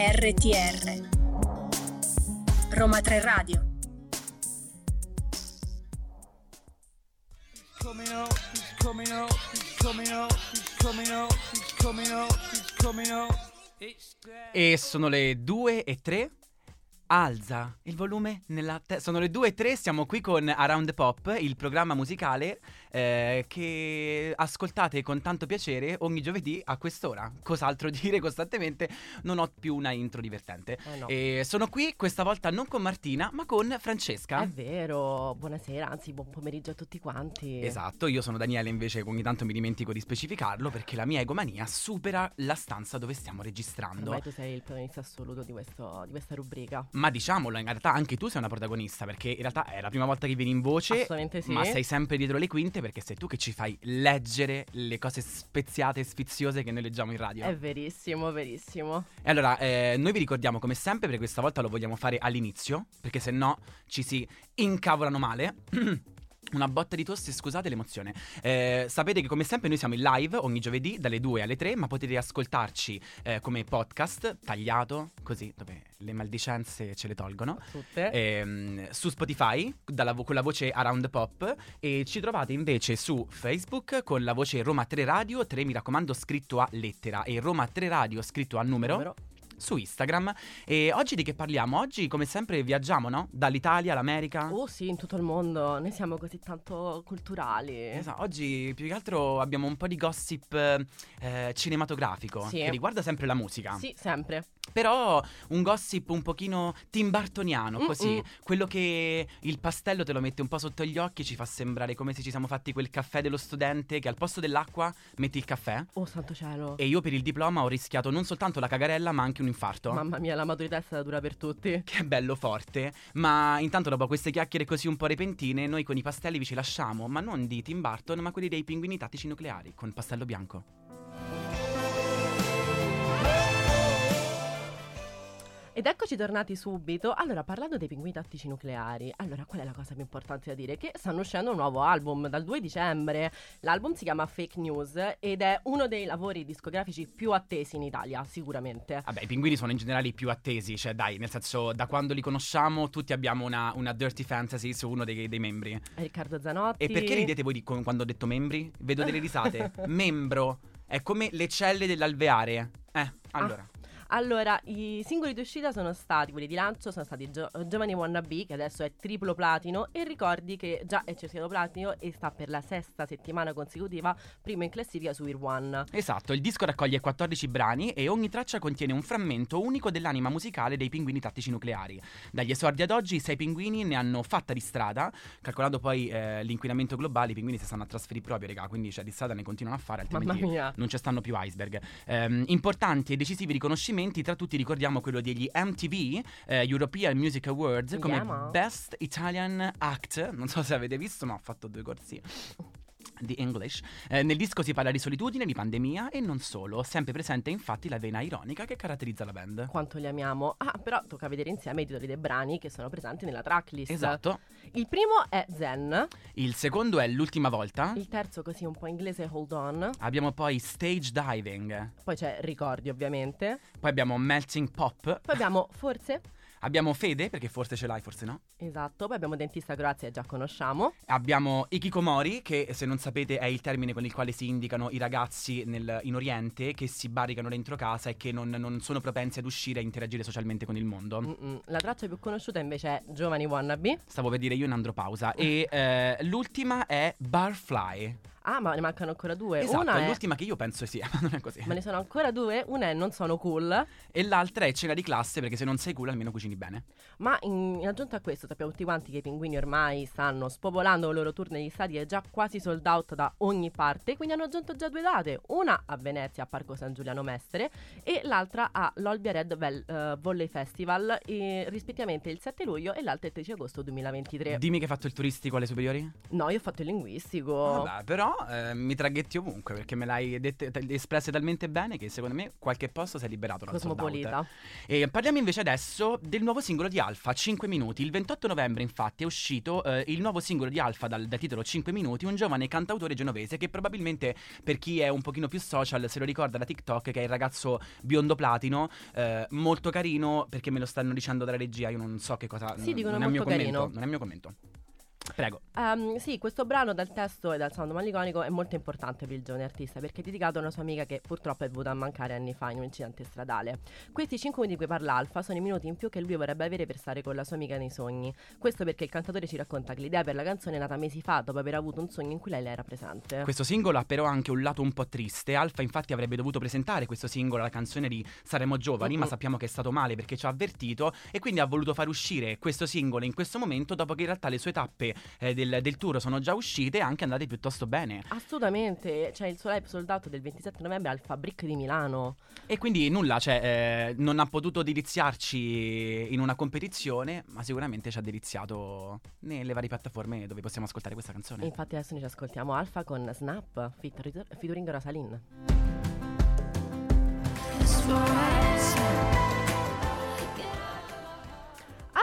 RTR Roma 3 Radio coming out, he's coming out, he's coming out, he's coming out, he's coming out, he's coming out. It's there. E sono le 2 e 3. Alza il volume nella testa. Sono le 2 e 3, siamo qui con Around the Pop, il programma musicale eh, che ascoltate con tanto piacere ogni giovedì a quest'ora. Cos'altro dire costantemente? Non ho più una intro divertente. Eh no. E sono qui questa volta non con Martina, ma con Francesca. È vero, buonasera, anzi buon pomeriggio a tutti quanti. Esatto, io sono Daniele invece ogni tanto mi dimentico di specificarlo perché la mia egomania supera la stanza dove stiamo registrando. Ormai tu sei il protagonista assoluto di, questo- di questa rubrica. Ma diciamolo, in realtà anche tu sei una protagonista perché in realtà è la prima volta che vieni in voce, Assolutamente sì. ma sei sempre dietro le quinte perché sei tu che ci fai leggere le cose speziate e sfiziose che noi leggiamo in radio. È verissimo, verissimo. E allora, eh, noi vi ricordiamo come sempre, perché questa volta lo vogliamo fare all'inizio, perché se no ci si incavolano male. Una botta di tosse, scusate l'emozione. Eh, sapete che come sempre noi siamo in live ogni giovedì dalle 2 alle 3, ma potete ascoltarci eh, come podcast tagliato, così, dove le maldicenze ce le tolgono. Tutte. ehm, su Spotify dalla con la voce Around Pop e ci trovate invece su Facebook con la voce Roma 3 Radio 3 mi raccomando scritto a lettera e Roma 3 Radio scritto a numero, Numero. Su Instagram e oggi di che parliamo? Oggi come sempre viaggiamo no? Dall'Italia all'America Oh sì, in tutto il mondo. Noi siamo così tanto culturali. Esatto, oggi più che altro abbiamo un po' di gossip eh, cinematografico Sì. che riguarda sempre la musica. Sì, sempre. Però un gossip un pochino Tim Burtoniano, così. Mm-mm. Quello che il pastello te lo mette un po' sotto gli occhi, ci fa sembrare come se ci siamo fatti quel caffè dello studente che al posto dell'acqua metti il caffè. Oh santo cielo. E io per il diploma ho rischiato non soltanto la cagarella, ma anche un infarto. Mamma mia, la maturità è stata dura per tutti. Che bello forte. Ma intanto dopo queste chiacchiere così un po' repentine, noi con i pastelli vi ci lasciamo, ma non di Tim Burton, ma quelli dei pinguini tattici nucleari, con pastello bianco. Ed eccoci tornati subito. Allora, parlando dei pinguini tattici nucleari, allora qual è la cosa più importante da dire? Che stanno uscendo un nuovo album dal 2 dicembre. L'album si chiama Fake News ed è uno dei lavori discografici più attesi in Italia, sicuramente. Vabbè, i pinguini sono in generale i più attesi, cioè dai, nel senso, da quando li conosciamo tutti abbiamo una, una dirty fantasy su uno dei, dei membri. Riccardo Zanotti. E perché ridete voi di- quando ho detto membri? Vedo delle risate. Membro è come le celle dell'alveare. Eh, allora. Allora, i singoli di uscita sono stati, quelli di lancio, sono stati Gio- Giovani Wannabe, che adesso è triplo platino, e ricordi che già è certificato platino e sta per la sesta settimana consecutiva, primo in classifica su Ir One. Esatto, il disco raccoglie 14 brani e ogni traccia contiene un frammento unico dell'anima musicale dei pinguini tattici nucleari. Dagli esordi ad oggi, i sei pinguini ne hanno fatta di strada, calcolando poi eh, l'inquinamento globale, i pinguini si stanno a trasferire proprio, raga, quindi cioè, di strada ne continuano a fare, altrimenti non ci stanno più iceberg. Ehm, importanti e decisivi riconoscimenti, tra tutti ricordiamo quello degli MTV eh, European Music Awards come. Best Italian Act. Non so se avete visto, ma ho fatto due corsi di English. Eh, nel disco si parla di solitudine, di pandemia e non solo. Sempre presente infatti la vena ironica che caratterizza la band. Quanto li amiamo. Ah, però tocca vedere insieme i titoli dei brani che sono presenti nella tracklist. Esatto. Il primo è Zen, Il secondo è l'ultima volta. il terzo così un po' inglese Hold On, Abbiamo poi Stage Diving. poi c'è Ricordi ovviamente, Poi abbiamo Melting Pop. poi abbiamo Forse, Abbiamo Fede, perché forse ce l'hai, forse no. esatto, poi abbiamo Dentista Croazia, già conosciamo. Abbiamo Ikikomori, che se non sapete è il termine con il quale si indicano i ragazzi nel- in Oriente che si barricano dentro casa e che non, non sono propensi ad uscire e interagire socialmente con il mondo. Mm-mm. La traccia più conosciuta invece è Giovani Wannabe. Stavo per dire io in andropausa. E eh, l'ultima è Barfly. Ah, ma ne mancano ancora due. Esatto, Una è l'ultima che io penso sia, ma non è così. Ma ne sono ancora due. Una è Non sono cool. E l'altra è cena di classe perché se non sei cool almeno cucini bene. Ma in, in aggiunta a questo, sappiamo tutti quanti che i pinguini ormai stanno spopolando il loro tour negli stadi, è già quasi sold out da ogni parte. Quindi hanno aggiunto già due date: una a Venezia, a Parco San Giuliano Mestre, e l'altra a l'Olbia Red Vel- eh, Volley Festival, eh, rispettivamente il 7 luglio e l'altro il 13 agosto 2023. Dimmi che hai fatto il turistico alle superiori? no, io ho fatto il linguistico. Vabbè, però eh, mi traghetti ovunque perché me l'hai dette, te- espresse talmente bene che secondo me qualche posto si è liberato dal. Cosmopolita. E parliamo invece adesso del nuovo singolo di Alfa, 5 minuti. Il 28 novembre, infatti, è uscito eh, il nuovo singolo di Alfa dal, dal titolo 5 minuti, un giovane cantautore genovese che probabilmente per chi è un pochino più social se lo ricorda da TikTok, che è il ragazzo biondo platino, eh, molto carino, perché me lo stanno dicendo dalla regia, io non so che cosa... Sì, dicono non è il mio molto commento, carino. non è il mio commento. Prego. Ehm, sì, questo brano dal testo e dal sound maliconico è molto importante per il giovane artista perché è dedicato a una sua amica che purtroppo è venuta a mancare anni fa in un incidente stradale. Questi 5 minuti di cui parla Alfa sono i minuti in più che lui vorrebbe avere per stare con la sua amica nei sogni. Questo perché il cantatore ci racconta che l'idea per la canzone è nata mesi fa dopo aver avuto un sogno in cui lei era presente. Questo singolo ha però anche un lato un po' triste. Alfa infatti avrebbe dovuto presentare questo singolo alla canzone di Saremo Giovani, ma Mhm. sappiamo che è stato male perché ci ha avvertito e quindi ha voluto far uscire questo singolo in questo momento dopo che in realtà le sue tappe eh, del, del tour sono già uscite e anche andate piuttosto bene. Assolutamente, c'è il suo live soldato del 27 novembre al Fabric di Milano. E quindi nulla, cioè eh, non ha potuto deliziarci in una competizione, ma sicuramente ci ha deliziato nelle varie piattaforme dove possiamo ascoltare questa canzone. E infatti adesso noi ci ascoltiamo Alfa con Snap feat- featuring Rosalyn.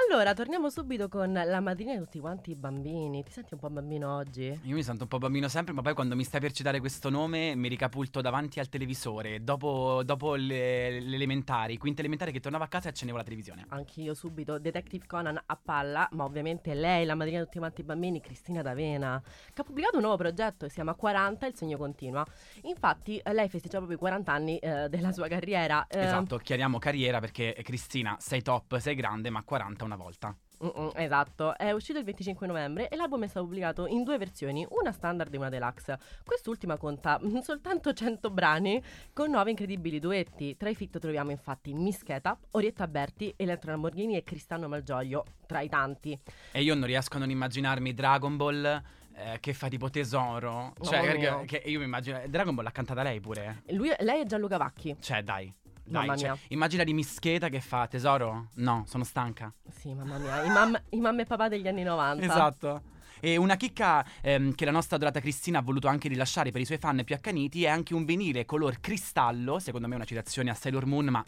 Allora, torniamo subito con la madrina di tutti quanti i bambini. Ti senti un po' bambino oggi? Io mi sento un po' bambino sempre, ma poi quando mi stai per citare questo nome mi ricapulto davanti al televisore. Dopo, dopo le, le elementari, quinta elementare, che tornavo a casa e accendevo la televisione. Anch'io subito, Detective Conan a palla, ma ovviamente lei, la madrina di tutti quanti i bambini, Cristina D'Avena, che ha pubblicato un nuovo progetto, si chiama 40, il sogno continua. Infatti, eh, lei festeggia proprio i 40 anni eh, della sua carriera. eh, Esatto, chiariamo carriera perché eh, Cristina, sei top, sei grande, ma 40 una volta. Mm-mm, esatto, è uscito il 25 novembre e l'album è stato pubblicato in due versioni, una standard e una deluxe. Quest'ultima conta soltanto 100 brani con 9 incredibili duetti. Tra i feat troviamo infatti Mischeta, Orietta Berti, Elettra Lamborghini e Cristano Malgioglio, tra i tanti. E io non riesco a non immaginarmi Dragon Ball eh, che fa tipo tesoro. Cioè, Oh che io mi immagino. Dragon Ball l'ha cantata lei pure. Lui- lei è Gianluca Vacchi. Cioè, dai. Dai, Mamma cioè, mia. immagina di Mischeta che fa tesoro. No, sono stanca. Sì, mamma mia, i, mam- i mamma e papà degli anni 90. Esatto. E una chicca ehm, che la nostra adorata Cristina ha voluto anche rilasciare per i suoi fan più accaniti è anche un vinile color cristallo, secondo me una citazione a Sailor Moon, ma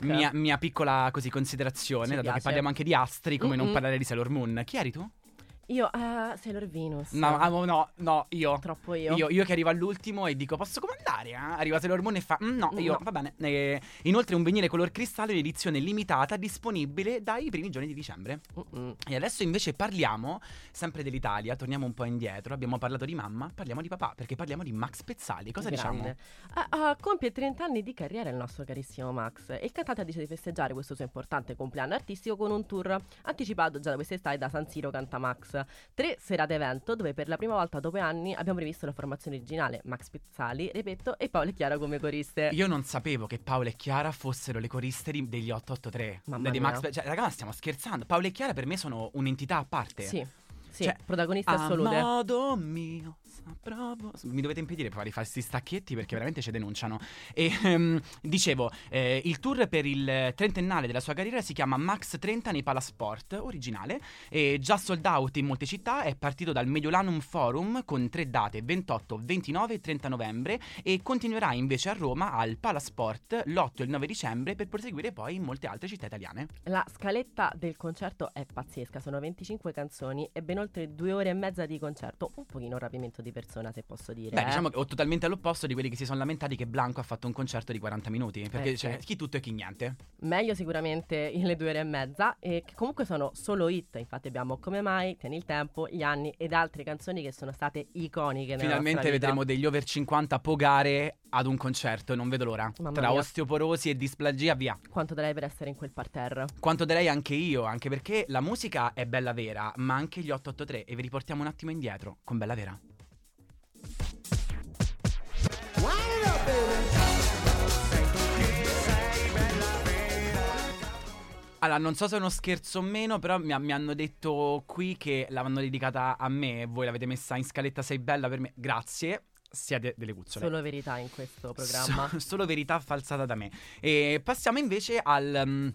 mia, mia piccola così considerazione, Ci dato che piace. parliamo anche di astri, come non Mm-mm. parlare di Sailor Moon. Chi eri tu? Io, eh, Sailor Venus. No, ah, no, no, io. Troppo io. Io, io che arrivo all'ultimo e dico posso comandare? eh? Arriva Sailor Moon e fa "Mm, no, io No. va bene. Eh, inoltre un vinile color cristallo in edizione limitata disponibile dai primi giorni di dicembre. Mm-mm. E adesso invece parliamo sempre dell'Italia, torniamo un po' indietro, abbiamo parlato di mamma, parliamo di papà, perché parliamo di Max Pezzali. Cosa diciamo? Grande. Ah, ah, compie 30 anni di carriera il nostro carissimo Max e il cantante ha deciso di festeggiare questo suo importante compleanno artistico con un tour anticipato già da quest'estate da San Siro Canta Max. Tre serate evento dove per la prima volta dopo anni abbiamo rivisto la formazione originale Max Pezzali, Repetto e Paolo e Chiara come coriste. Io non sapevo che Paola e Chiara fossero le coriste degli 883. Mamma Max mia. Pe- cioè, raga, ma stiamo scherzando. Paola e Chiara per me sono un'entità a parte. Sì, sì, Cioè, protagoniste assolute. modo mio, saprò- Mi dovete impedire poi di fare questi stacchetti perché veramente ci denunciano. E ehm, dicevo, eh, il tour per il trentennale della sua carriera si chiama Max 30 nei Palasport, originale, e già sold out in molte città, è partito dal Mediolanum Forum con tre date, 28, 29 e 30 novembre, e continuerà invece a Roma al Palasport l'8 e il 9 dicembre per proseguire poi in molte altre città italiane. La scaletta del concerto è pazzesca, sono 25 canzoni e ben oltre due ore e mezza di concerto, un pochino rapimento di persona se posso dire. Beh, eh. diciamo che ho totalmente all'opposto di quelli che si sono lamentati che Blanco ha fatto un concerto di 40 minuti. Perché Eh, c'è sì. chi tutto e chi niente. Meglio sicuramente in le due ore e mezza e che comunque sono solo hit, infatti abbiamo Come mai, Tieni il tempo, Gli anni ed altre canzoni che sono state iconiche Finalmente vedremo degli over 50 pogare ad un concerto, non vedo l'ora. Mamma Tra mia. osteoporosi e displagia, via. Quanto darei per essere in quel parterre? Quanto darei anche io, anche perché la musica è bella vera, ma anche gli 883 e vi riportiamo un attimo indietro con Bella Vera. Allora, non so se è uno scherzo o meno, però mi, mi hanno detto qui che l'hanno dedicata a me e voi l'avete messa in scaletta Sei bella per me. Grazie, siete delle cucciole. Solo verità in questo programma. So- solo verità falsata da me. E passiamo invece al, mm,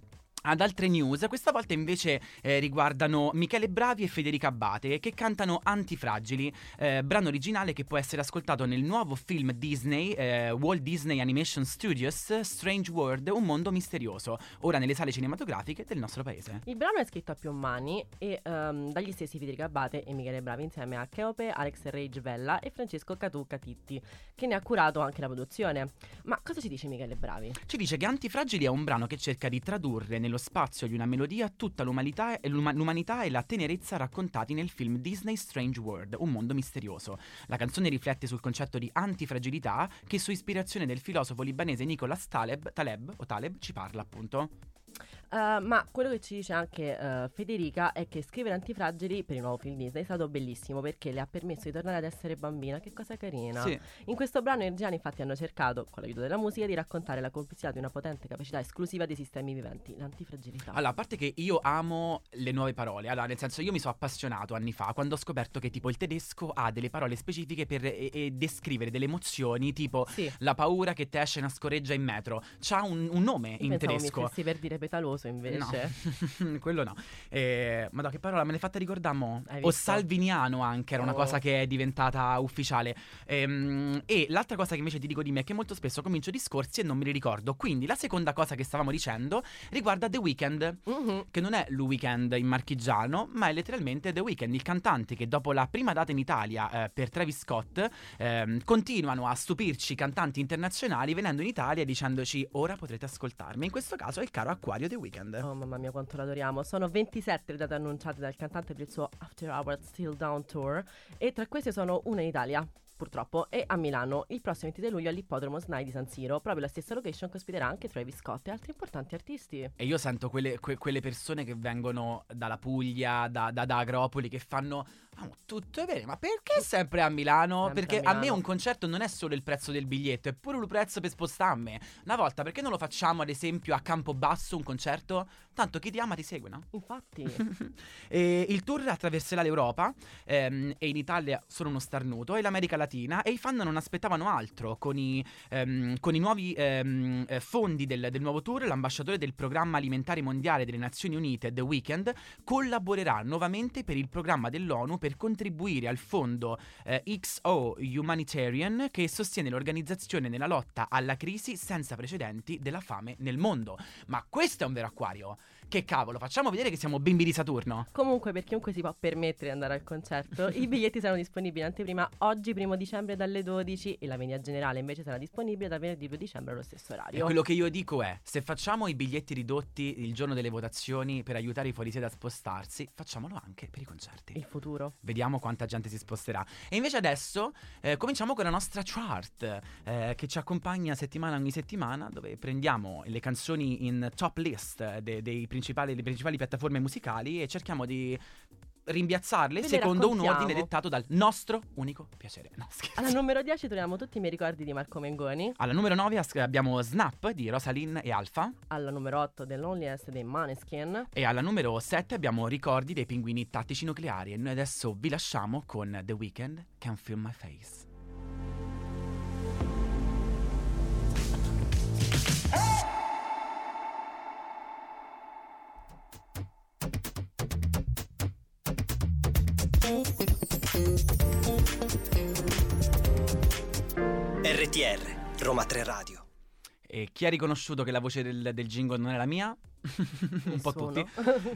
ad altre news, questa volta invece eh, riguardano Michele Bravi e Federica Abate che cantano Antifragili, eh, brano originale che può essere ascoltato nel nuovo film Disney, eh, Walt Disney Animation Studios, Strange World, un mondo misterioso, ora nelle sale cinematografiche del nostro paese. Il brano è scritto a più mani e ehm, dagli stessi Federica Abate e Michele Bravi insieme a Cheope, Alex Rage Vella e Francesco Catucca Titti, che ne ha curato anche la produzione. Ma cosa ci dice Michele Bravi? Ci dice che Antifragili è un brano che cerca di tradurre nello spazio di una melodia tutta l'umanità e, l'uma- l'umanità e la tenerezza raccontati nel film Disney Strange World, un mondo misterioso. La canzone riflette sul concetto di antifragilità che su ispirazione del filosofo libanese Nicolas Taleb, Taleb, Taleb ci parla appunto. Uh, ma quello che ci dice anche uh, Federica è che scrivere Antifragili per il nuovo film Disney è stato bellissimo perché le ha permesso di tornare ad essere bambina. Che cosa carina. Sì. In questo brano i reggiani infatti hanno cercato, con l'aiuto della musica, di raccontare la complessità di una potente capacità esclusiva dei sistemi viventi, l'antifragilità. Allora, a parte che io amo le nuove parole, allora, nel senso io mi sono appassionato anni fa quando ho scoperto che tipo il tedesco ha delle parole specifiche per e- e descrivere delle emozioni, tipo Sì. la paura che te esce una scoreggia in metro. C'ha un, un nome Io in tedesco. stessi per dire petaloso invece. No, quello no. Eh, ma che parola me l'hai fatta ricordare mo? O salviniano anche, era una Oh. cosa che è diventata ufficiale. Ehm, e l'altra cosa che invece ti dico di me è che molto spesso comincio discorsi e non me li ricordo. Quindi la seconda cosa che stavamo dicendo riguarda The Weeknd. Mhm. Che non è il weekend in marchigiano, ma è letteralmente The Weeknd, il cantante che dopo la prima data in Italia eh, per Travis Scott ehm, continuano a stupirci cantanti internazionali venendo in Italia e dicendoci ora potrete ascoltarmi. In questo caso è il caro Acquario The Weeknd. Oh mamma mia quanto l'adoriamo. Sono 27 le date annunciate dal cantante per il suo After Hours Still Down Tour E tra queste sono una in Italia Purtroppo e a Milano il prossimo 23 luglio all'ippodromo SNAI di San Siro Proprio la stessa location che ospiterà anche Travis Scott e altri importanti artisti E io sento quelle, que- quelle persone che vengono dalla Puglia, da, da, da Agropoli, che fanno "Ah, tutto è bene, ma perché sempre a Milano? Sempre perché a a, me Milano. un concerto non è solo il prezzo del biglietto, è pure il prezzo per spostarmi. Una volta, perché non lo facciamo ad esempio a Campobasso un concerto? Tanto chi ti ama ti segue, no? Infatti il tour attraverserà l'Europa ehm, e in Italia sono uno starnuto e l'America Latina e i fan non aspettavano altro con i, ehm, con i nuovi ehm, eh, fondi del, del nuovo tour l'ambasciatore del programma alimentare mondiale delle Nazioni Unite The Weeknd collaborerà nuovamente per il programma dell'ONU per contribuire al fondo eh, XO Humanitarian che sostiene l'organizzazione nella lotta alla crisi senza precedenti della fame nel mondo. Ma questo è un vero acquario che cavolo facciamo vedere che siamo bimbi di Saturno Comunque per chiunque si può permettere di andare al concerto I biglietti saranno disponibili in anteprima oggi primo dicembre dalle 12 E la vendita generale invece sarà disponibile da venerdì 2 dicembre allo stesso E orario quello che io dico è, se facciamo i biglietti ridotti il giorno delle votazioni per aiutare i fuorisede a spostarsi, facciamolo anche per i concerti. Il futuro Vediamo quanta gente si sposterà. E invece adesso eh, cominciamo con la nostra chart eh, che ci accompagna settimana ogni settimana dove prendiamo le canzoni in top list de- dei principali, delle principali piattaforme musicali e cerchiamo di rimpiazzarle Ve le secondo un ordine dettato dal nostro unico piacere. No, scherzo. Alla numero 10 troviamo tutti i miei ricordi di Marco Mengoni Alla numero 9 as- abbiamo Snap di Rosalind e Alfa. Alla numero 8 The Loneliest dei Maneskin E alla numero 7 abbiamo Ricordi dei pinguini tattici nucleari e noi adesso vi lasciamo con The Weeknd, Can Feel My Face. Roma 3 Radio. E chi ha riconosciuto che la voce del, del jingle non era mia? un po' tutti.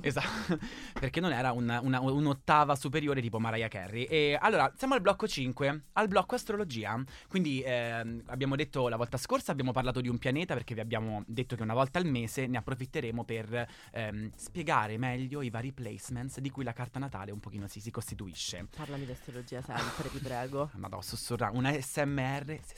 Esatto, perché non era una- una- un'ottava superiore tipo Mariah Carey. E allora, siamo al blocco 5, al blocco astrologia. Quindi ehm, abbiamo detto la volta scorsa, abbiamo parlato di un pianeta perché vi abbiamo detto che una volta al mese ne approfitteremo per ehm, spiegare meglio i vari placements di cui la carta natale un pochino si, si costituisce. Parlami di astrologia sempre, ti prego Ma no, sussurra una SMR se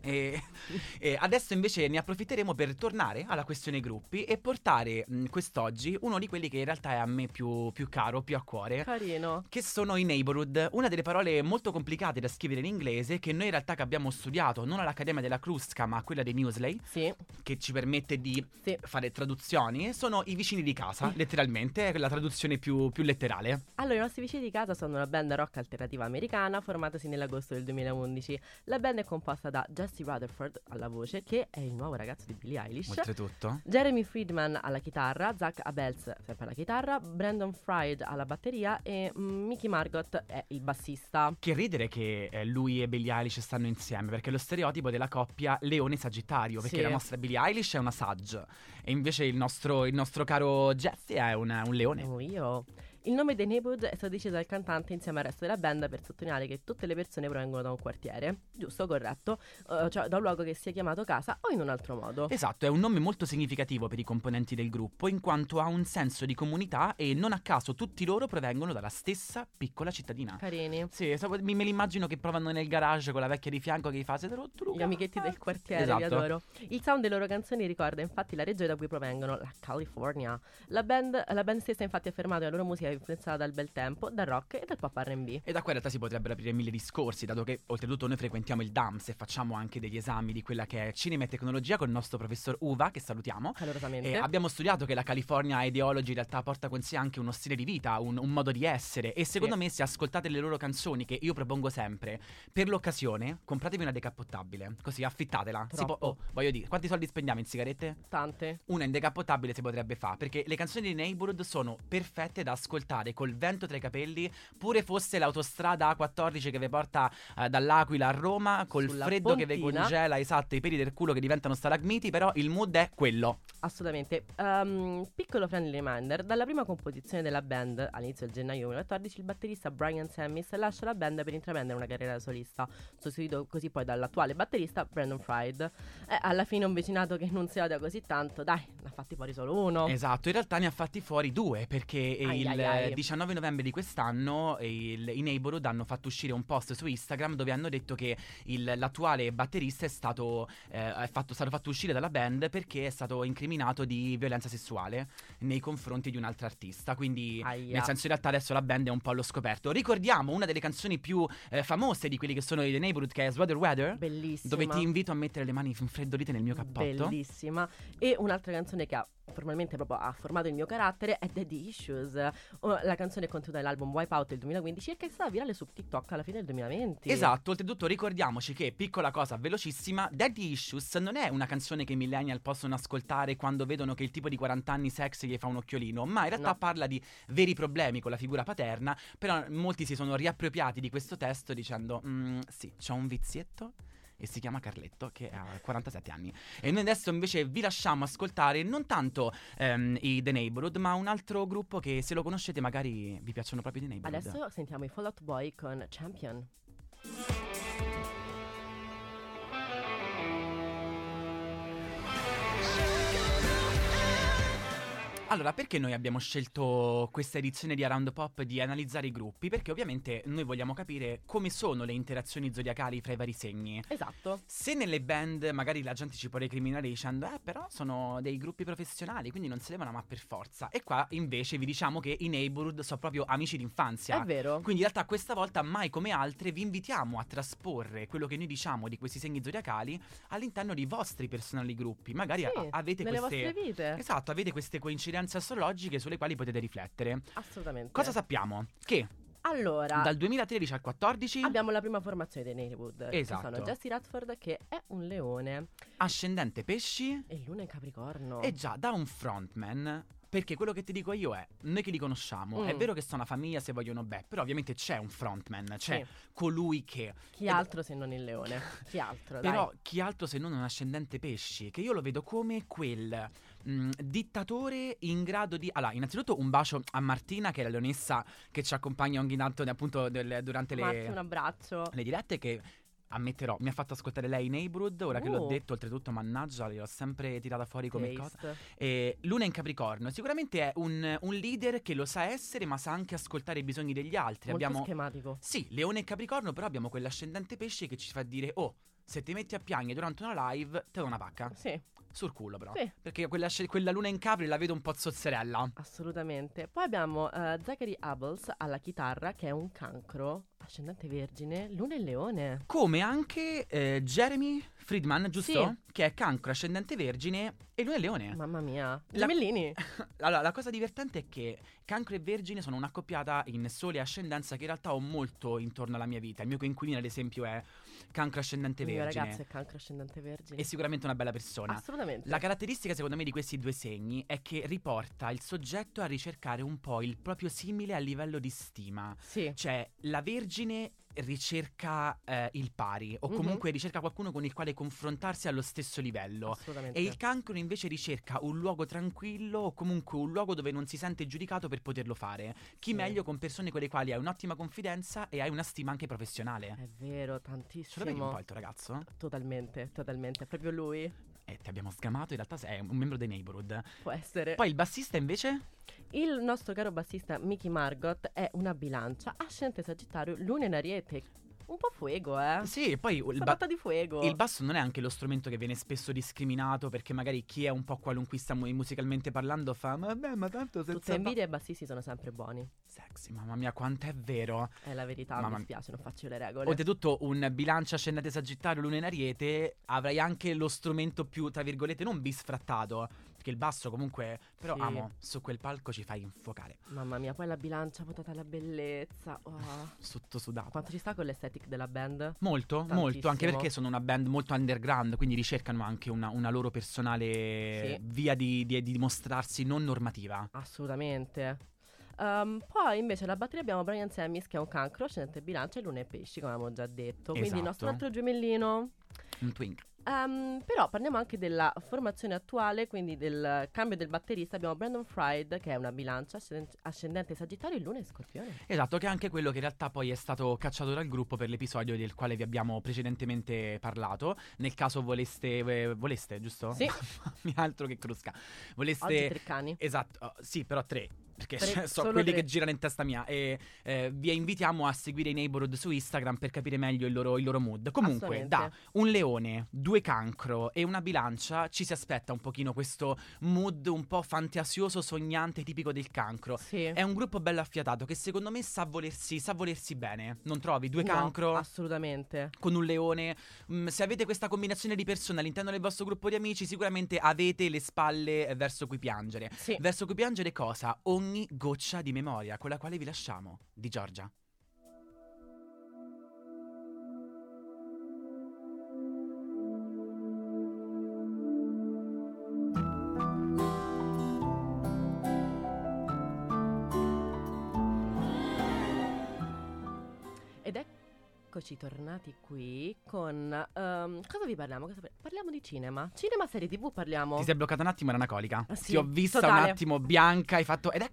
E, e adesso invece ne approfitteremo per tornare alla questione gruppi e portare mh, quest'oggi uno di quelli che in realtà è a me più, più caro, più a cuore. Carino Che sono i neighborhood, una delle parole molto complicate da scrivere in inglese che noi in realtà che abbiamo studiato non all'Accademia della Crusca ma a quella dei Newsley Sì, che ci permette di sì fare traduzioni, sono i vicini di casa, letteralmente, è la traduzione più, più letterale. Allora, i nostri vicini di casa sono una band rock alternativa americana formatasi nell'agosto del 2011. La band è composta da Jesse Jesse Rutherford alla voce, che è il nuovo ragazzo di Billie Eilish. Oltretutto. Jeremy Friedman alla chitarra, Zach Abels sempre alla chitarra, Brandon Fried alla batteria e Mickey Margot è il bassista. Che ridere che eh, lui e Billie Eilish stanno insieme, perché è lo stereotipo della coppia Leone-Sagittario, perché Sì. la nostra Billie Eilish è una Sag e invece il nostro, il nostro caro Jesse è una- un leone. Oh, io. Il nome dei Neighborhood è stato deciso dal cantante insieme al resto della band per sottolineare che tutte le persone provengono da un quartiere, giusto, corretto, eh, cioè da un luogo che sia chiamato casa o in un altro modo. Esatto, è un nome molto significativo per i componenti del gruppo in quanto ha un senso di comunità e non a caso tutti loro provengono dalla stessa piccola cittadina. Carini. Sì, so- mi me li immagino che provano nel garage con la vecchia di fianco che gli fa "Siete rotto, Luca?" Gli amichetti del quartiere, Esatto. li adoro. Il sound delle loro canzoni ricorda infatti la regione da cui provengono, la California. La band, la band stessa infatti ha affermato che la loro musica influenzata dal bel tempo, dal rock e dal pop R&B. E da qua in realtà si potrebbero aprire mille discorsi, dato che oltretutto noi frequentiamo il DAMS e facciamo anche degli esami di quella che è cinema e tecnologia con il nostro professor Uva, che salutiamo. Calorosamente. E abbiamo studiato che la California Ideology in realtà porta con sé anche uno stile di vita, un, un modo di essere. E secondo me, se ascoltate le loro canzoni, che io propongo sempre, per l'occasione, compratevi una decappottabile. Così affittatela. Può- oh, voglio dire, quanti soldi spendiamo in sigarette? Tante. Una in decappottabile si potrebbe fare perché le canzoni di Neighborhood sono perfette da ascoltare col vento tra i capelli, pure fosse l'autostrada A14 che vi porta eh, dall'Aquila a Roma, col Sulla freddo che vi pontina. congela, esatto, i peli del culo che diventano stalagmiti, però il mood è quello. Assolutamente. Ehm, piccolo friendly reminder, dalla prima composizione della band all'inizio del gennaio 2014 il batterista Brian Sammis lascia la band per intraprendere una carriera da solista, sostituito così poi dall'attuale batterista Brandon Fried. Eh, alla fine un vicinato che non si odia così tanto, dai, ne ha fatti fuori solo uno. Esatto, in realtà ne ha fatti fuori due perché. Ai, il ai, ai. 19 novembre di quest'anno il- i Neighborhood hanno fatto uscire un post su Instagram dove hanno detto che il- l'attuale batterista è stato, eh, è fatto- stato fatto uscire dalla band perché è stato incriminato di violenza sessuale nei confronti di un altro artista. Quindi, Aia. nel senso, in realtà adesso la band è un po' allo scoperto. Ricordiamo una delle canzoni più eh, famose di quelli che sono i The Neighborhood, che è Sweater Weather. Bellissima. Dove ti invito a mettere le mani infreddolite nel mio cappotto. Bellissima. E un'altra canzone che ha formalmente proprio ha formato il mio carattere è Daddy Issues. La canzone contenuta nell'album Wipeout del 2015 e che è stata virale su TikTok alla fine del 2020. Esatto, oltretutto ricordiamoci che, piccola cosa velocissima, Daddy Issues non è una canzone che i millennial possono ascoltare quando vedono che il tipo di 40 anni sexy gli fa un occhiolino, ma in realtà No. parla di veri problemi con la figura paterna, però molti si sono riappropriati di questo testo dicendo, "Mm, sì, c'ho un vizietto. E si chiama Carletto, che ha 47 anni. E noi adesso invece vi lasciamo ascoltare non tanto ehm, i The Neighborhood, ma un altro gruppo che se lo conoscete magari vi piacciono proprio i The Neighborhood. Adesso sentiamo i Fall Out Boy con Champion. Allora, perché noi abbiamo scelto questa edizione di Around Pop di analizzare i gruppi? Perché ovviamente noi vogliamo capire come sono le interazioni zodiacali fra i vari segni. Esatto. Se nelle band magari la gente ci può recriminare dicendo eh però sono dei gruppi professionali quindi non si devono amare per forza e qua invece vi diciamo che i neighborhood sono proprio amici d'infanzia È vero. quindi in realtà questa volta mai come altre vi invitiamo a trasporre quello che noi diciamo di questi segni zodiacali all'interno dei vostri personali gruppi magari Sì, a- avete queste vostre vite. Esatto, avete queste coincidenze astrologiche sulle quali potete riflettere. Assolutamente. Cosa sappiamo? Che Allora, dal 2013 al 14 abbiamo la prima formazione dei Neighborhood. Esatto. Che sono Jesse Radford che è un leone ascendente pesci e Luna in Capricorno. e già da un frontman perché quello che ti dico io è, noi che li conosciamo, è Mm. vero che sono una famiglia se vogliono beh, però ovviamente c'è un frontman, c'è Sì. colui che... Chi altro se non il leone? Chi altro? dai. Però chi altro se non un ascendente pesci, che io lo vedo come quel mm, dittatore in grado di... Allora, innanzitutto un bacio a Martina, che è la leonessa che ci accompagna ogni tanto appunto del- durante le... Marti, un abbraccio. le dirette che ammetterò, mi ha fatto ascoltare lei Neighborhood, ora che l'ho Uh. detto, oltretutto mannaggia, le ho sempre tirata fuori come cosa. Taste. E Luna in Capricorno, sicuramente è un, un leader che lo sa essere, ma sa anche ascoltare i bisogni degli altri. Molto abbiamo schematico. Sì, Leone e Capricorno, però abbiamo quell'ascendente pesce che ci fa dire "Oh, se ti metti a piangere durante una live, te do una pacca". Sì, Sul culo però. Sì. Perché quella, quella Luna in Capri la vedo un po' zozzerella. assolutamente. Poi abbiamo eh, Zachary Abels alla chitarra che è un cancro ascendente vergine, luna e leone. Come anche eh, Jeremy Friedman, giusto? Che è cancro ascendente vergine e lui è leone. Mamma mia. La- Gemellini. Allora, la cosa divertente è che cancro e vergine sono un'accoppiata in sole e ascendenza che in realtà ho molto intorno alla mia vita. Il mio coinquilino, ad esempio, è cancro ascendente Il mio vergine. ragazzo è cancro ascendente vergine. È sicuramente una bella persona. Assolutamente. La caratteristica secondo me di questi due segni è che riporta il soggetto a ricercare un po' il proprio simile a livello di stima. Sì. Cioè, la Vergine ricerca eh, il pari o Mhm. comunque ricerca qualcuno con il quale confrontarsi allo stesso livello. Assolutamente. E il cancro invece ricerca un luogo tranquillo o comunque un luogo dove non si sente giudicato per poterlo fare. Chi Sì. meglio con persone con le quali hai un'ottima confidenza e hai una stima anche professionale. È vero, Ce lo vedi un tantissimo. po' il tuo ragazzo? Totalmente, totalmente. È proprio lui. E ti abbiamo sgamato, in realtà è un membro dei Neighborhood. Può essere. Poi il bassista invece? Il nostro caro bassista Mickey Margot è una bilancia, ascendente sagittario, luna in ariete. Un po' fuego, eh? Sì, poi il, ba- il basso non è anche lo strumento che viene spesso discriminato perché magari chi è un po' qualunquista mu- musicalmente parlando fa ma vabbè ma tanto senza Tutte invidie e i bassisti sono sempre buoni. Sexy, mamma mia quanto è vero È la verità, Mamma mi mia. dispiace, non faccio le regole. Oltretutto un bilancia ascendente sagittario luna in ariete avrai anche lo strumento più tra virgolette non bisfrattato perché il basso comunque però Sì. amo su quel palco ci fai infuocare Mamma mia, poi la bilancia votata alla bellezza. Oh. sotto sudato Quanto ci sta con l'estetic della band? Molto, molto, anche Tantissimo. perché sono una band molto underground, quindi ricercano anche una, una loro personale Sì. via di, di- di dimostrarsi non normativa. Assolutamente. Ehm, poi invece alla batteria abbiamo Brian Sammis che è un cancro, ascendente bilancia e luna e pesci, come avevamo già detto. Quindi il nostro Esatto. altro gemellino. Un twink. Ehm, però parliamo anche della formazione attuale, quindi del cambio del batterista. Abbiamo Brandon Fried che è una bilancia, ascendente, sagittario e luna e scorpione. Esatto, che è anche quello che in realtà poi è stato cacciato dal gruppo per l'episodio del quale vi abbiamo precedentemente parlato. Nel caso voleste, eh, voleste giusto? Sì. Altro che crusca. Oggi Voleste... tre cani. Esatto, oh, sì, però tre. Perché Tre, so quelli tre. che girano in testa mia. E eh, vi invitiamo a seguire i neighborhood su Instagram per capire meglio il loro, il loro mood. Comunque, da un leone, due cancro e una bilancia ci si aspetta un pochino questo mood un po' fantasioso, sognante, tipico del cancro. Sì. È un gruppo bello affiatato che secondo me sa volersi, sa volersi bene. Non trovi? Due No, cancro assolutamente. con un leone. Mm, se avete questa combinazione di persone all'interno del vostro gruppo di amici, sicuramente avete le spalle verso cui piangere. Sì. Verso cui piangere cosa? Ogni goccia di memoria con la quale vi lasciamo. Di Giorgia. Eccoci tornati qui con... ehm, cosa vi parliamo? Cosa par- Parliamo di cinema. Cinema, serie tv parliamo. Ti sei bloccata un attimo, era anacolica. Ah, sì, Ti ho vista totale. un attimo bianca, hai fatto. Ed è.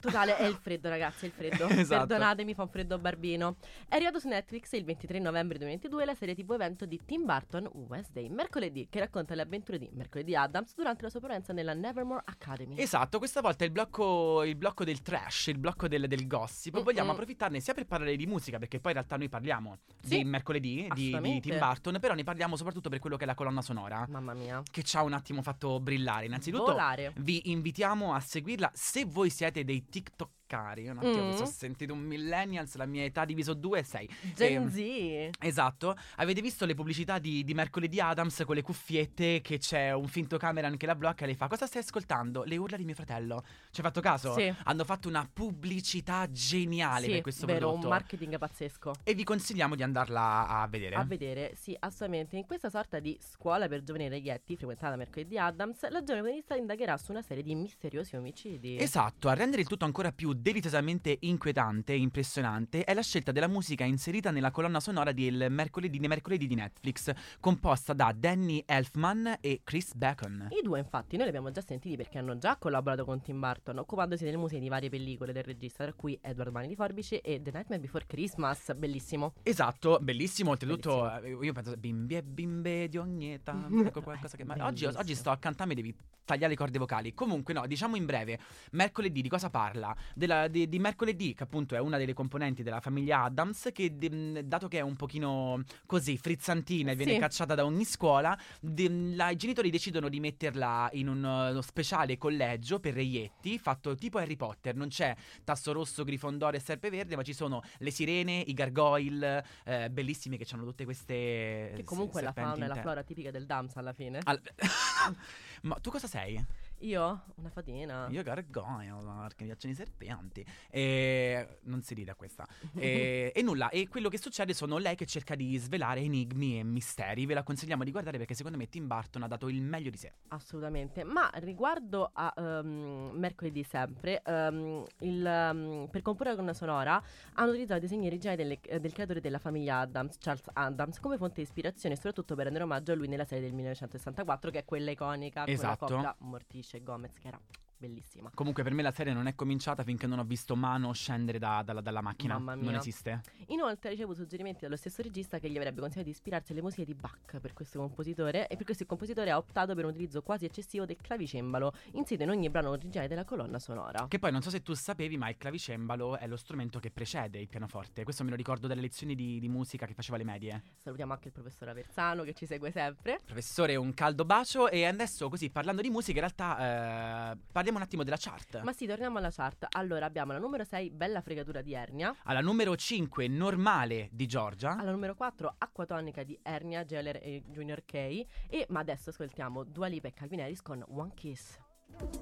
Totale, è il freddo ragazzi, è il freddo. Esatto. Perdonatemi, fa un freddo barbino. È arrivato su Netflix il 23 novembre 2022 la serie tv evento di Tim Burton Wednesday, mercoledì, che racconta le avventure di Mercoledì Adams durante la sua presenza nella Nevermore Academy. Esatto, questa volta è il blocco, il blocco del trash, il blocco del, del gossip. Mm-mm. Vogliamo approfittarne sia per parlare di musica, perché poi in realtà noi parliamo Sì, di mercoledì, di, di. Tim Burton, però ne parliamo soprattutto per quello che è la colonna sonora, Mamma mia. che ci ha un attimo fatto brillare. Innanzitutto Volare. vi invitiamo a seguirla se voi siete dei TikTok TikTokari. Un attimo, mi Mm. sono sentito un millennials, la mia età diviso due è 6. Gen Z. Esatto, avete visto le pubblicità di, di Mercoledì Adams con le cuffiette che c'è un finto Cameron che la blocca e le fa cosa stai ascoltando? Le urla di mio fratello. Ci hai fatto caso? Sì. Hanno fatto una pubblicità geniale Sì, per questo vero, prodotto. un marketing pazzesco. e vi consigliamo di andarla a vedere. A vedere, sì, assolutamente. In questa sorta di scuola per giovani reietti, frequentata da Mercoledì Adams, la giovane protagonista indagherà su una serie di misteriosi omicidi. Esatto, a rendere il tutto ancora più delitosamente inquietante e impressionante è la scelta della musica inserita nella colonna sonora del mercoledì, di mercoledì di Netflix, composta da Danny Elfman e Chris Bacon. I due, infatti, noi li abbiamo già sentiti perché hanno già collaborato con Tim Burton, occupandosi delle musiche di varie pellicole del regista, tra cui Edward Mani di Forbici e The Nightmare Before Christmas. Bellissimo. Esatto, bellissimo. Oltretutto, eh, io penso bimbi e bimbe di ogni età. Ecco qualcosa che. Ma oggi, Bellissimo. oggi sto a cantare, mi devi tagliare le corde vocali. Comunque, no, diciamo in breve: mercoledì di cosa parla? Della della- di, di mercoledì, che appunto è una delle componenti della famiglia Adams, che de- dato che è un pochino così frizzantina e viene Sì. cacciata da ogni scuola, de- la- i genitori decidono di metterla in un, uno speciale collegio per reietti, fatto tipo Harry Potter. Non c'è tasso rosso, grifondoro e serpeverde, ma ci sono le sirene, i gargoyle, eh, bellissimi che hanno tutte queste... Che comunque la fauna e la flora tipica del Dams alla fine. Al- ma tu cosa sei? Io? Una fatina. Io gargoyle, perché mi piacciono i serpenti. E non si ride a questa. E, e nulla, e quello che succede sono lei che cerca di svelare enigmi e misteri. Ve la consigliamo di guardare perché secondo me Tim Burton ha dato il meglio di sé. Assolutamente, ma riguardo a ehm, mercoledì sempre, ehm, il, ehm, per comporre la colonna sonora hanno utilizzato i disegni originali delle- del creatore della famiglia Adams, Charles Adams, come fonte di ispirazione, soprattutto per rendere omaggio a lui nella serie del 1964, che è quella iconica Esatto. con la coppia Morticia e Gomez, che era bellissima. Comunque per me la serie non è cominciata finché non ho visto Mano scendere da- dalla, dalla macchina. Mamma Non mia. esiste. Inoltre ha ricevuto suggerimenti dallo stesso regista che gli avrebbe consigliato di ispirarsi alle musiche di Bach per questo compositore e per questo il compositore ha optato per un utilizzo quasi eccessivo del clavicembalo inserito in ogni brano originale della colonna sonora. Che poi non so se tu sapevi, ma il clavicembalo è lo strumento che precede il pianoforte. Questo me lo ricordo dalle lezioni di, di musica che faceva alle medie. Salutiamo anche il professor Aversano che ci segue sempre. Professore, un caldo bacio. E adesso, così parlando di musica, in realtà eh, parliamo un attimo della chart. Ma sì, torniamo alla chart. Allora abbiamo la numero 6, Bella fregatura di Ernia. Alla numero 5, normale di Giorgia. Alla numero 4, Acquatonica di Ernia, Geller e Junior K. E ma adesso ascoltiamo Dua Lipa e Calvin Harris con One Kiss.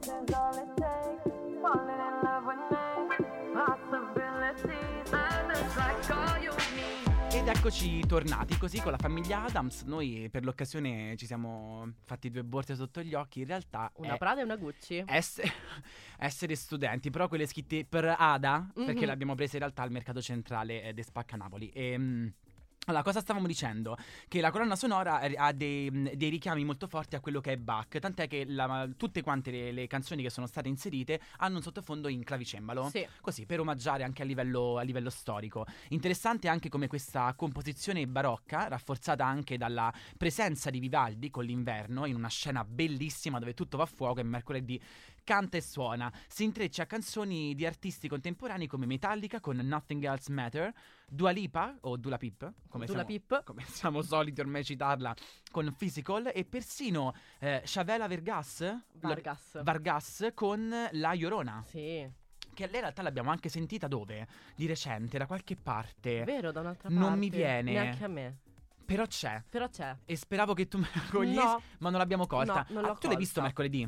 There's all it takes, falling in love eccoci tornati così con la famiglia Adams. Noi per l'occasione ci siamo fatti due borse sotto gli occhi. In realtà Una Prada e una Gucci. esse- essere studenti, però quelle scritte per Ada, perché Mhm. le abbiamo prese in realtà al mercato centrale eh, de Spacca Napoli. E, allora, cosa stavamo dicendo? Che la colonna sonora ha dei, dei richiami molto forti a quello che è Bach, tant'è che la- tutte quante le, le canzoni che sono state inserite hanno un sottofondo in clavicembalo. Sì. Così, per omaggiare anche a livello, a livello storico. Interessante anche come questa composizione barocca, rafforzata anche dalla presenza di Vivaldi con l'inverno, in una scena bellissima dove tutto va a fuoco e mercoledì canta e suona, si intreccia a canzoni di artisti contemporanei come Metallica con Nothing Else Matter, Dua Lipa o Dula Pip, come Dula siamo, Pip. come siamo soliti ormai citarla, con Physical e persino eh, Chavela Vergas, Vargas. Vargas con La Llorona Sì, che lei in realtà l'abbiamo anche sentita dove? Di recente, da qualche parte. vero, da un'altra Non parte. mi viene. Neanche a me. Però c'è. Però c'è. E speravo che tu me la cogliessi, No. ma non l'abbiamo colta. No, non l'ho Ah, tu l'hai visto mercoledì?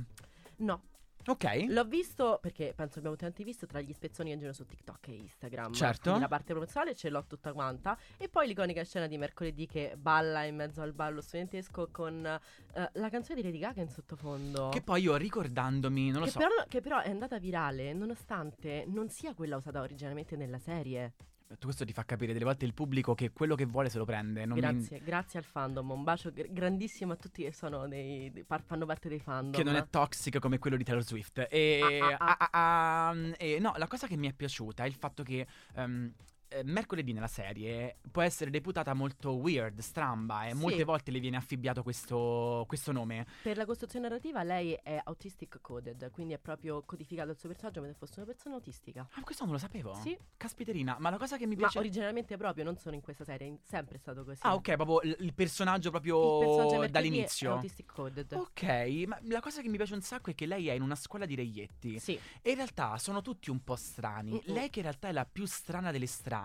No, Ok. l'ho visto perché penso abbiamo tanti visto tra gli spezzoni che girano su TikTok e Instagram. Certo. Quindi la parte promozionale ce l'ho tutta quanta. E poi l'iconica scena di mercoledì che balla in mezzo al ballo studentesco con eh, la canzone di Lady Gaga in sottofondo. Che poi io ricordandomi, non lo che, so. però, che però è andata virale nonostante non sia quella usata originariamente nella serie. Questo ti fa capire delle volte il pubblico che quello che vuole se lo prende. Non mi- grazie, grazie al fandom. Un bacio gr- grandissimo a tutti che sono dei, dei- fanno parte dei fandom. Che non è toxic come quello di Taylor Swift. E, Ah, ah, ah, e no, la cosa che mi è piaciuta è il fatto che ehm, eh, mercoledì nella serie può essere reputata molto weird, stramba, e Sì. molte volte le viene affibbiato questo, questo nome. Per la costruzione narrativa lei è autistic coded, quindi è proprio codificato il suo personaggio come se fosse una persona autistica. Ah, questo non lo sapevo. Sì. Caspiterina, ma la cosa che mi Ma piace. originariamente proprio, non solo in questa serie, è sempre stato così. Ah, ok, proprio il, il personaggio Il proprio personaggio mercoledì dall'inizio. È autistic coded. Ok, ma la cosa che mi piace un sacco è che lei è in una scuola di reietti. Sì, E in realtà sono tutti un po' strani. Mm-mm. Lei, che in realtà è la più strana delle strane,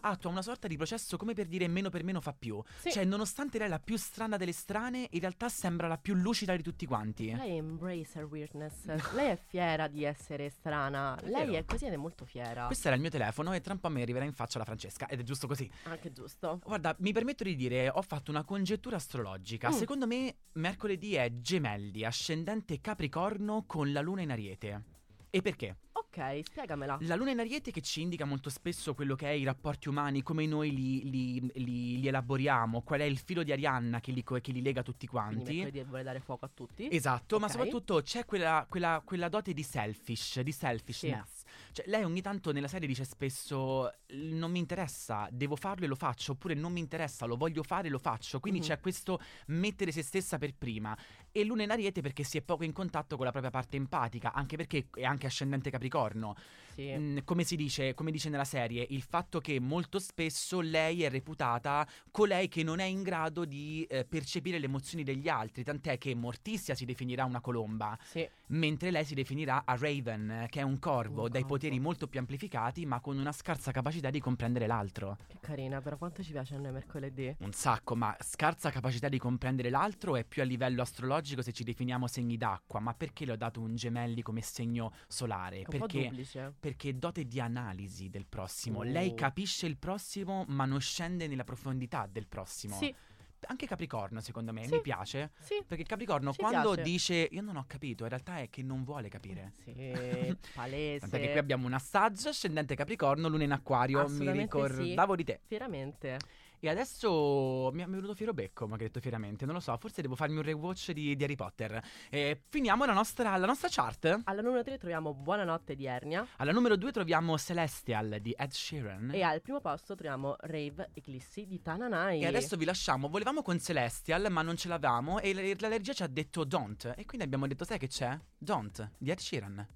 attua una sorta di processo come per dire meno per meno fa più. Sì. Cioè, nonostante lei è la più strana delle strane, in realtà sembra la più lucida di tutti quanti. lei embrace her weirdness. lei è fiera di essere strana. lei vero. è così ed è molto fiera. Questo era il mio telefono e tra un po' mi arriverà in faccia la Francesca. Ed è giusto così. Anche giusto. Guarda, mi permetto di dire, ho fatto una congettura astrologica. Mm. Secondo me, mercoledì è gemelli, ascendente Capricorno con la luna in ariete. E perché? Ok, spiegamela. La luna in ariete che ci indica molto spesso quello che è i rapporti umani, come noi li, li- li- li elaboriamo, qual è il filo di Arianna che li, che li lega tutti Quindi quanti. mercoledì vuole dare fuoco a tutti. Esatto, ma Ok. soprattutto c'è quella, quella- quella dote di selfish, di selfishness. Cioè, lei ogni tanto nella serie dice spesso: Non mi interessa, devo farlo e lo faccio. Oppure non mi interessa, lo voglio fare e lo faccio. Quindi Mhm. c'è questo mettere se stessa per prima. E Luna in Ariete perché si è poco in contatto con la propria parte empatica, anche perché è anche ascendente Capricorno. Sì. Mm, come si dice, come dice nella serie, il fatto che molto spesso lei è reputata colei che non è in grado di eh, percepire le emozioni degli altri, tant'è che Morticia si definirà una colomba, Sì. mentre lei si definirà a Raven, che è un corvo, Un dai corvo. Poteri molto più amplificati, ma con una scarsa capacità di comprendere l'altro. Che carina, però quanto ci piace a noi mercoledì. Un sacco, ma scarsa capacità di comprendere l'altro è più a livello astrologico se ci definiamo segni d'acqua, ma perché le ho dato un gemelli come segno solare? Perché perché dote di analisi del prossimo. Oh. Lei capisce il prossimo, ma non scende nella profondità del prossimo. Sì, Anche Capricorno, secondo me, Sì. mi piace. sì. Perché Capricorno, Ci quando piace. dice io non ho capito, in realtà è che non vuole capire. Sì, palese. Che qui abbiamo un assaggio ascendente Capricorno, luna in acquario. Mi Assolutamente sì. ricordavo di te. Veramente. E adesso mi è venuto fiero becco, mi ha detto fieramente. Non lo so, forse devo farmi un rewatch di, di Harry Potter. E finiamo la nostra, la nostra chart. Alla numero 3 troviamo Buonanotte di Ernia. Alla numero 2 troviamo Celestial di Ed Sheeran. E al primo posto troviamo Rave Eclissi di Tananai. E adesso vi lasciamo. Volevamo con Celestial, ma non ce l'avevamo. E l- l'allergia ci ha detto don't. E quindi abbiamo detto: Sai che c'è? Don't di Ed Sheeran.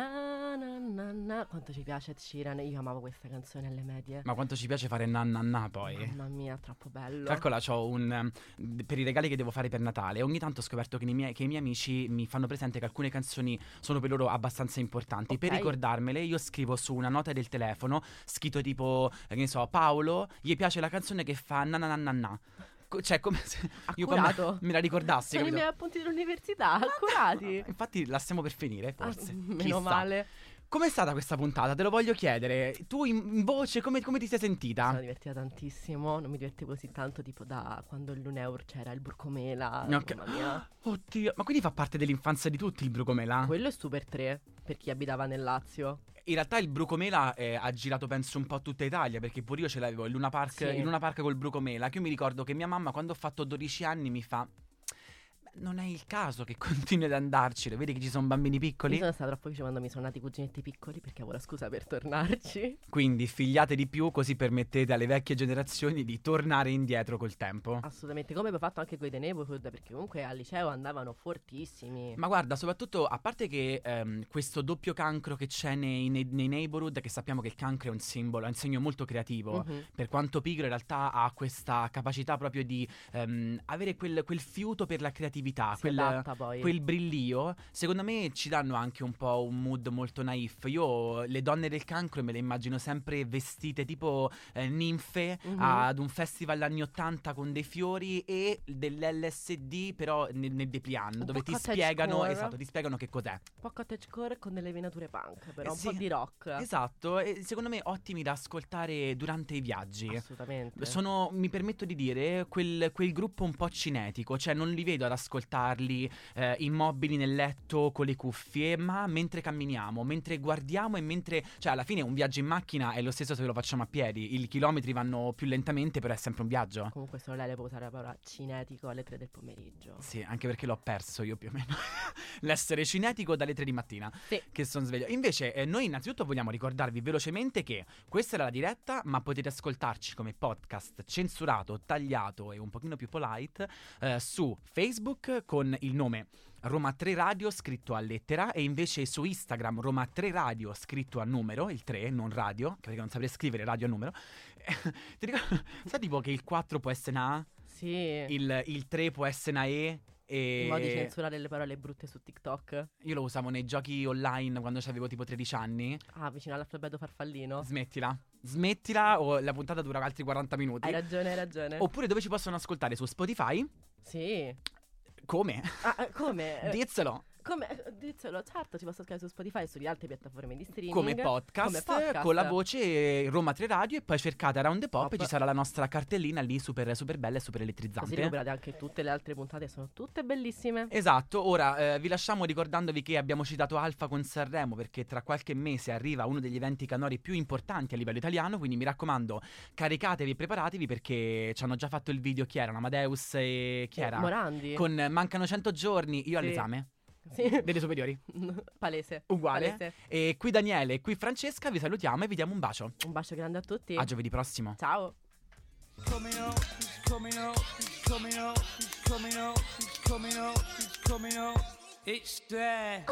Na, na, na, na. Quanto ci piace Ed Sheeran. Io amavo questa canzone alle medie. Ma quanto ci piace fare nanna poi. Mamma mia, troppo bello. Calcola, c'ho un. ehm, Per i regali che devo fare per Natale, ogni tanto ho scoperto che, i miei, che i miei amici mi fanno presente che alcune canzoni sono per loro abbastanza importanti. Per Ok. ricordarmele, io scrivo su una nota del telefono, scritto tipo, eh, che ne so, Paolo, gli piace la canzone che fa na na na na na. Cioè, come se io Accurato. me, la ricordassi. Sono i capito? miei appunti dell'università, accurati. Infatti la stiamo per finire, Ah, forse. meno Chissà. male. Com'è stata questa puntata? Te lo voglio chiedere. Tu in, voce, come, come ti sei Mi sentita? sono divertita tantissimo. Non mi divertivo così tanto, tipo da quando il Luneur c'era il Burcomela. Ok. Mamma mia. Oddio, ma quindi fa parte dell'infanzia di tutti il Brucomela? Quello è Super 3 per chi abitava nel Lazio. In realtà il Brucomela eh, ha girato penso un po' tutta Italia perché pure io ce l'avevo in Luna Park, Sì. in Luna Park col Brucomela che io mi ricordo che mia mamma quando ho fatto 12 anni mi fa "Beh, non è il caso che continui ad andarci, vedi che ci sono bambini piccoli? sono stata troppo felice quando mi sono nati i cuginetti piccoli perché avevo la scusa per tornarci. Quindi figliate di più così permettete alle vecchie generazioni di tornare indietro col tempo. Assolutamente, come abbiamo fatto anche con i The Neighborhood, perché comunque al liceo andavano fortissimi. Ma guarda, soprattutto a parte che ehm, questo doppio cancro che c'è nei, nei, nei neighborhood, che sappiamo che il cancro è un simbolo, è un segno molto creativo. Mhm. per quanto pigro in realtà ha questa capacità proprio di ehm, avere quel, quel fiuto per la creatività, Si quel, quel brillio, secondo me ci danno anche un po' un mood molto naif. Io le donne del cancro me le immagino sempre vestite tipo eh, ninfe Mhm. ad un festival anni 80 con dei fiori e dell'LSD però nel, nel dépliant, Un dove ti spiegano, esatto, ti spiegano che cos'è. Un po' cottagecore con delle venature punk, però Eh un sì. po' di rock. Esatto, e secondo me ottimi da ascoltare durante i viaggi. Assolutamente. Sono, mi permetto di dire, quel, quel gruppo un po' cinetico, cioè non li vedo ad ascoltarli eh, immobili nel letto con le cuffie, ma mentre camminiamo, mentre guardiamo e mentre... Cioè alla fine un viaggio in macchina è lo stesso se lo facciamo a piedi, i chilometri vanno più lentamente, però è sempre un viaggio. Comunque solo lei le può usare la parola cinetico alle 3 del pomeriggio. Sì, anche perché l'ho perso io più o meno. L'essere cinetico dalle 3 di mattina. Sì. Che sono sveglio. Invece, eh, noi innanzitutto vogliamo ricordarvi velocemente che questa era la diretta, ma potete ascoltarci come podcast censurato, tagliato e un pochino più polite eh, su Facebook con il nome Roma 3 Radio scritto a lettera e invece su Instagram Roma 3 Radio scritto a numero, il 3, non radio, perché non saprei scrivere radio a numero. Ti ricordo, sai tipo che il 4 può essere una A, Sì. il, il 3 può essere una E e modo di censurare le parole brutte su TikTok. io lo usavo nei giochi online quando avevo tipo 13 anni. Ah, vicino all'alfabeto farfallino. Smettila. Smettila o la puntata dura altri 40 minuti. Hai ragione, hai ragione. Oppure dove ci possono ascoltare su Spotify? Sì. Come? Ah, eh, come? Dizzelo. Come, eh, diccelo, certo, ci posso scaricare su Spotify e sulle altre piattaforme di streaming. Come podcast, Come podcast. con la voce Roma 3 Radio e poi cercate Around the Pop Pop. e ci sarà la nostra cartellina lì super, super bella e super Così elettrizzante. recuperate anche tutte le altre puntate, sono tutte bellissime. Esatto, ora eh, vi lasciamo ricordandovi che abbiamo citato Alfa con Sanremo perché tra qualche mese arriva uno degli eventi canori più importanti a livello italiano, quindi mi raccomando caricatevi e preparatevi perché ci hanno già fatto il video chi erano, Amadeus e chi era? Morandi. Con Mancano 100 giorni, io Sì. all'esame Sì. delle superiori. Palese. Uguale. Palese. E qui Daniele e qui Francesca, vi salutiamo e vi diamo un bacio. Un bacio grande a tutti. A giovedì prossimo. Ciao. It's there.